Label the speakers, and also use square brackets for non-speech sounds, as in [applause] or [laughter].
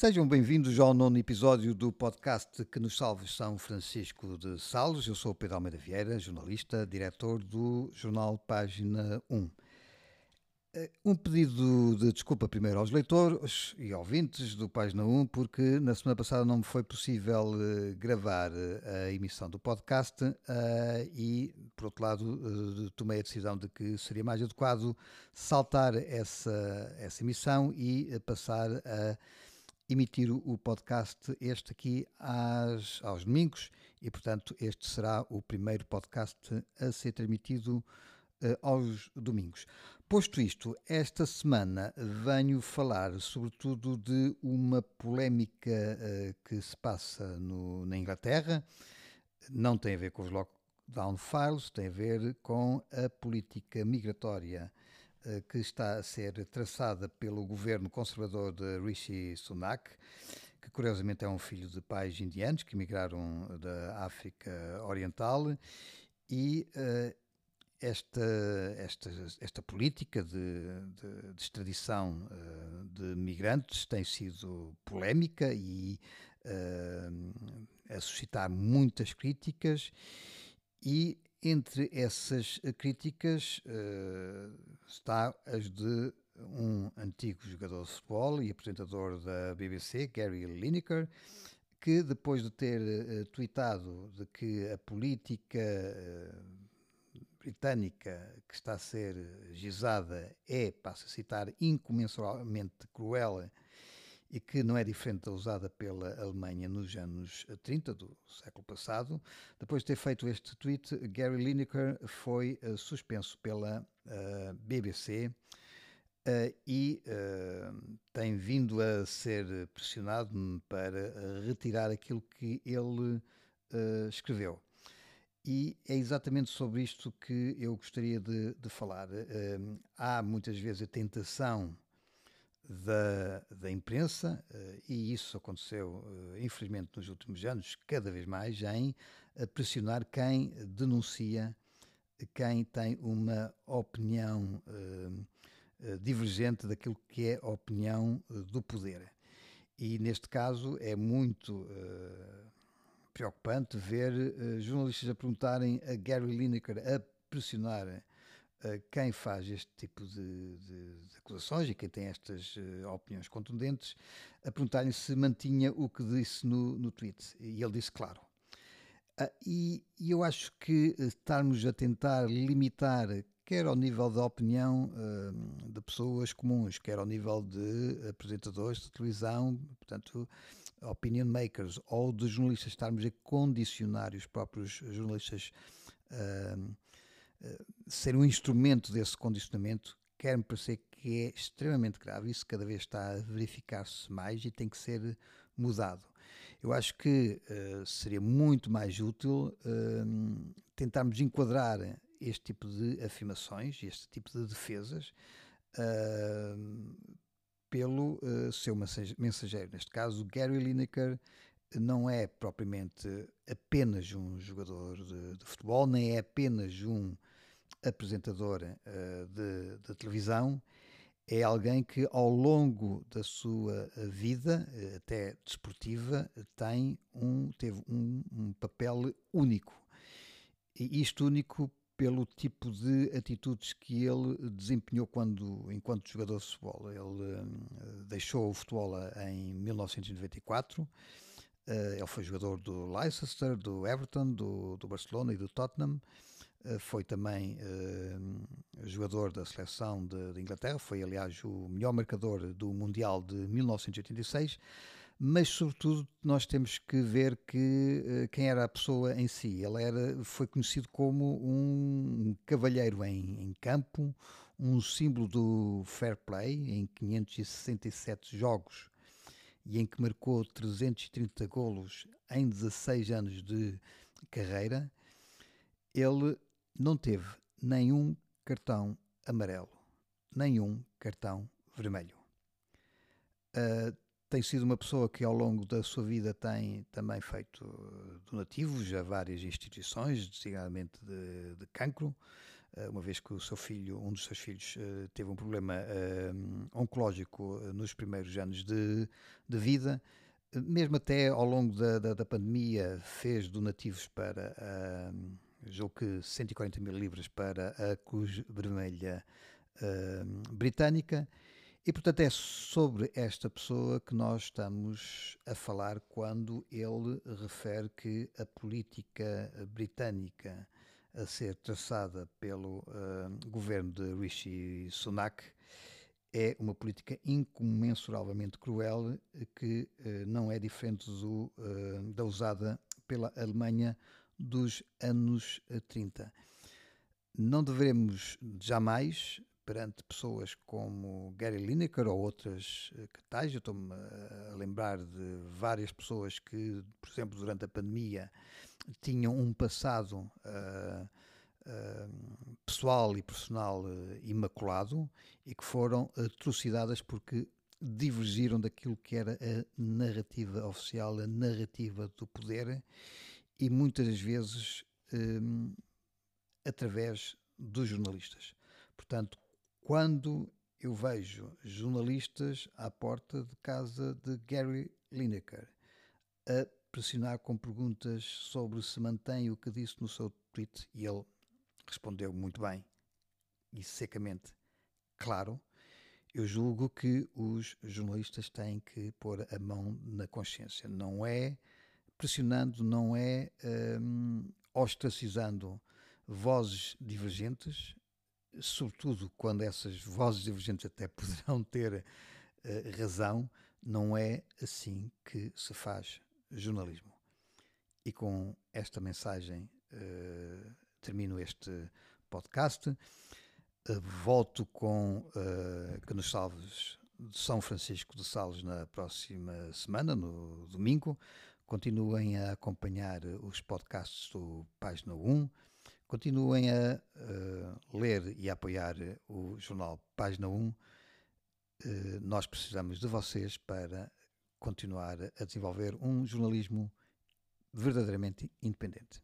Speaker 1: Sejam bem-vindos ao nono episódio do podcast Que nos salve São Francisco de Sales. Eu sou Pedro Almeida Vieira, jornalista, diretor do jornal Página 1. Eh, um pedido de desculpa primeiro aos leitores e ouvintes do Página 1, porque na semana passada não me foi possível uh, gravar uh, a emissão do podcast e, por outro lado, tomei a decisão de que seria mais adequado saltar essa, essa emissão e passar a emitir o podcast este aqui às, aos domingos e, portanto, este será o primeiro podcast a ser transmitido uh, aos domingos. Posto isto, esta semana venho falar sobretudo de uma polémica uh, que se passa no, na Inglaterra, não tem a ver com os lockdown files, tem a ver com a política migratória eh, que está a ser traçada pelo governo conservador de Rishi Sunak, que curiosamente é um filho de pais indianos que migraram da África Oriental. E uh, esta, esta, esta política de, de, de extradição uh, de migrantes tem sido polémica e uh, a suscitar muitas críticas. E entre essas críticas uh, está as de um antigo jogador de futebol e apresentador da BBC, Gary Lineker, que depois de ter uh, tweetado de que a política uh, britânica que está a ser gizada é, passo a citar, incomensuravelmente cruel e que não é diferente da usada pela Alemanha nos anos 30 do século passado. Depois de ter feito este tweet, Gary Lineker foi uh, suspenso pela uh, eh, BBC uh, eh, e tem vindo a ser pressionado para retirar aquilo que ele escreveu. E é exatamente sobre isto que eu gostaria de, de falar. há muitas vezes a tentação da, da imprensa, eh, e isso aconteceu, eh, infelizmente, nos últimos anos, cada vez mais, em pressionar quem denuncia, quem tem uma opinião eh, divergente daquilo que é a opinião do poder. E neste caso é muito preocupante ver jornalistas a perguntarem a Gary Lineker a pressionar quem faz este tipo de, de, de, acusações e quem tem estas uh, opiniões contundentes, a perguntar-lhe se mantinha o que disse no, no tweet. E ele disse claro. Uh, e, e, eu acho que estarmos a tentar limitar, quer ao nível da opinião uh, de pessoas comuns, quer ao nível de apresentadores de televisão, portanto, opinion makers, ou de jornalistas, estarmos a condicionar os próprios jornalistas. Uh, ser um instrumento desse condicionamento quer-me parecer que é extremamente grave. Isso cada vez está a verificar-se mais e tem que ser mudado. Eu acho que uh, seria muito mais útil uh, tentarmos enquadrar este tipo de afirmações, este tipo de defesas, uh, pelo seu mensageiro. Neste caso, Gary Lineker não é propriamente apenas um jogador de, de futebol, nem é apenas um apresentador uh, de, de, televisão, é alguém que ao longo da sua vida, eh, até desportiva, tem um, teve um, um papel único. E isto único pelo tipo de atitudes que ele desempenhou quando, enquanto jogador de futebol. Ele deixou o futebol em 1994. Uh, ele foi jogador do Leicester, do Everton, do, do Barcelona e do Tottenham. Eh, foi também uh, jogador da seleção de, de, Inglaterra, foi aliás o melhor marcador do Mundial de 1986, mas sobretudo nós temos que ver que uh, quem era a pessoa em si. Ele era, foi conhecido como um cavalheiro em, em campo, um símbolo do fair play em 567 jogos e em que marcou 330 golos em 16 anos de carreira. Ele não teve nenhum cartão amarelo, nenhum cartão vermelho. Uh, tem sido uma pessoa que ao longo da sua vida tem também feito donativos a várias instituições, designadamente de, de cancro, uma vez que o seu filho, um dos seus filhos, teve um problema oncológico nos primeiros anos de, de vida mesmo até ao longo da, da, da pandemia, fez donativos para, uh, julgo que 140 mil libras para a Cruz Vermelha uh, Britânica. E, portanto, é sobre esta pessoa que nós estamos a falar quando ele refere que a política britânica a ser traçada pelo uh, governo de Rishi Sunak é uma política incomensuravelmente cruel que uh, não é diferente do, uh, da usada pela Alemanha dos anos 30. Eh, não devemos jamais, perante pessoas como Gary Lineker ou outras que tais, eu estou-me a lembrar de várias pessoas que, por exemplo, durante a pandemia tinham um passado uh, pessoal e profissional uh, imaculado e que foram atrocidades porque divergiram daquilo que era a narrativa oficial, a narrativa do poder e muitas vezes um, através dos jornalistas. Portanto, quando eu vejo jornalistas à porta de casa de Gary Lineker a pressionar com perguntas sobre se mantém o que disse no seu tweet e ele respondeu muito bem e secamente claro, eu julgo que os jornalistas têm que pôr a mão na consciência. Não é pressionando, não é um, ostracizando vozes divergentes, sobretudo quando essas vozes divergentes até [laughs] poderão ter uh, razão, não é assim que se faz jornalismo. E com esta mensagem uh, termino este podcast. Uh, volto com que nos salves de São Francisco de Sales na próxima semana, no domingo. Continuem a acompanhar os podcasts do Página 1. Continuem a uh, ler e a apoiar o jornal Página 1. nós precisamos de vocês para continuar a desenvolver um jornalismo verdadeiramente independente.